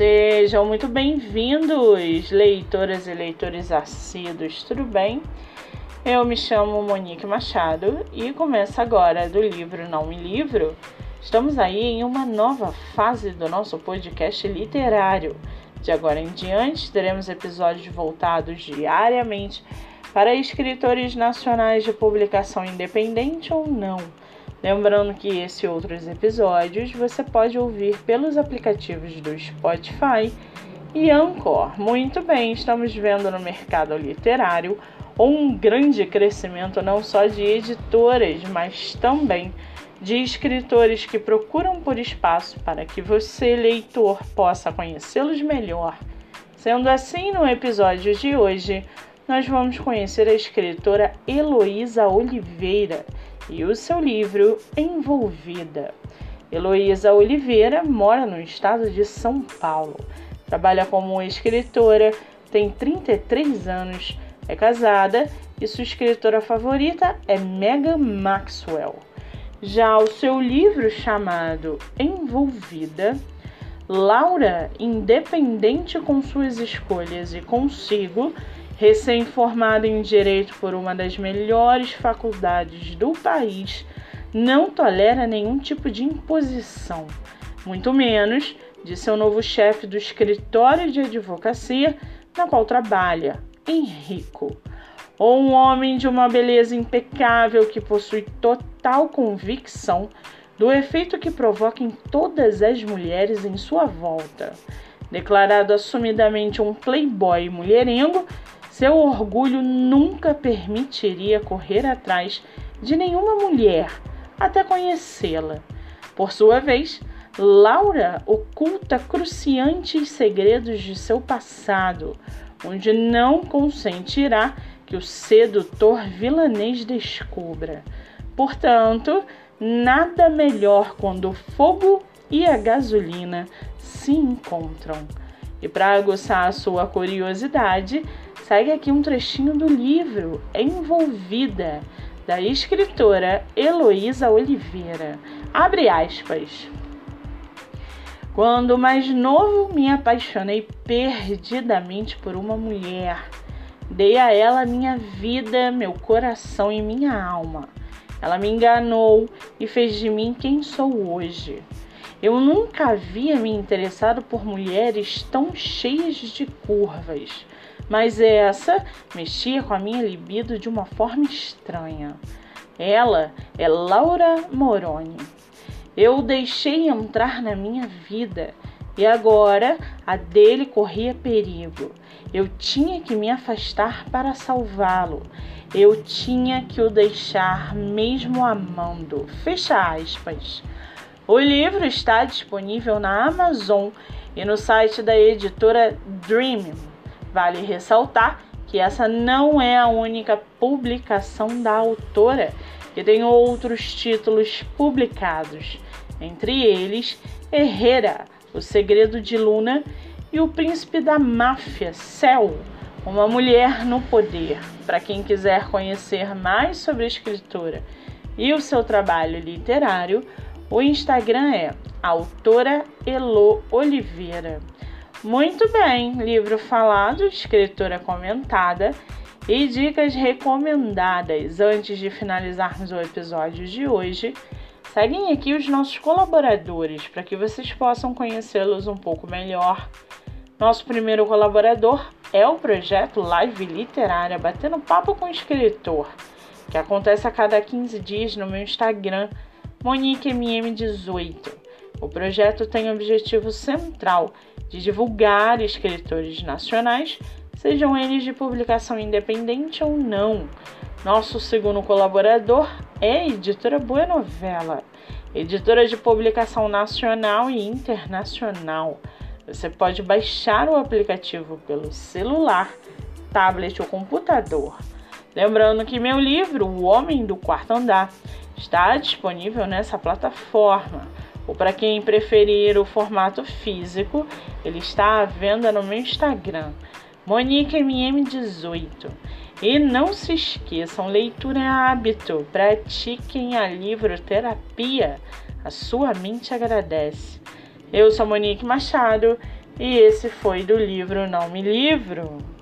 Sejam muito bem-vindos, leitoras e leitores assíduos, tudo bem? Eu me chamo Monique Machado e começa agora do livro Não Me Livro. Estamos aí em uma nova fase do nosso podcast literário. De agora em diante, teremos episódios voltados diariamente para escritores nacionais de publicação independente ou não. Lembrando que esse e outros episódios você pode ouvir pelos aplicativos do Spotify e Anchor. Muito bem, estamos vendo no mercado literário um grande crescimento não só de editoras, mas também de escritores que procuram por espaço para que você, leitor, possa conhecê-los melhor. Sendo assim, no episódio de hoje, nós vamos conhecer a escritora Heloísa Oliveira e o seu livro Envolvida. Heloísa Oliveira mora no estado de São Paulo. Trabalha como escritora, tem 33 anos, é casada e sua escritora favorita é Megan Maxwell. Já o seu livro chamado Envolvida, Laura, independente com suas escolhas e consigo, recém-formada em Direito por uma das melhores faculdades do país, não tolera nenhum tipo de imposição, muito menos de seu novo chefe do escritório de advocacia na qual trabalha, Henrico. Ou um homem de uma beleza impecável que possui total convicção do efeito que provoca em todas as mulheres em sua volta. Declarado assumidamente um playboy mulherengo, seu orgulho nunca permitiria correr atrás de nenhuma mulher até conhecê-la. Por sua vez, Laura oculta cruciantes segredos de seu passado, onde não consentirá que o sedutor vilanês descubra. Portanto, nada melhor quando o fogo e a gasolina se encontram. E para aguçar a sua curiosidade, segue aqui um trechinho do livro Envolvida, da escritora Heloísa Oliveira. Abre aspas. Quando mais novo, me apaixonei perdidamente por uma mulher. Dei a ela minha vida, meu coração e minha alma. Ela me enganou e fez de mim quem sou hoje. Eu nunca havia me interessado por mulheres tão cheias de curvas mas essa mexia com a minha libido de uma forma estranha. Ela é Laura Moroni. Eu deixei entrar na minha vida e agora a dele corria perigo. Eu tinha que me afastar para salvá-lo. Eu tinha que o deixar mesmo amando. Fecha aspas. O livro está disponível na Amazon e no site da editora Dream. Vale ressaltar que essa não é a única publicação da autora, que tem outros títulos publicados, entre eles Herrera, O Segredo de Luna e O Príncipe da Máfia, Céu, Uma Mulher no Poder. Para quem quiser conhecer mais sobre a escritora e o seu trabalho literário, o Instagram é autora Elo Oliveira. Muito bem, livro falado, escritora comentada e dicas recomendadas. Antes de finalizarmos o episódio de hoje, seguem aqui os nossos colaboradores para que vocês possam conhecê-los um pouco melhor. Nosso primeiro colaborador é o projeto Live Literária Batendo Papo com o Escritor, que acontece a cada 15 dias no meu Instagram, MoniqueMM18. O projeto tem o objetivo central de divulgar escritores nacionais, sejam eles de publicação independente ou não. Nosso segundo colaborador é a editora Boa Novela, editora de publicação nacional e internacional. Você pode baixar o aplicativo pelo celular, tablet ou computador. Lembrando que meu livro, O Homem do Quarto Andar, está disponível nessa plataforma ou para quem preferir o formato físico, ele está à venda no meu Instagram, MoniqueMM18. E não se esqueçam, leitura é hábito, pratiquem a livroterapia, a sua mente agradece. Eu sou Monique Machado E esse foi do livro Não Me Livro.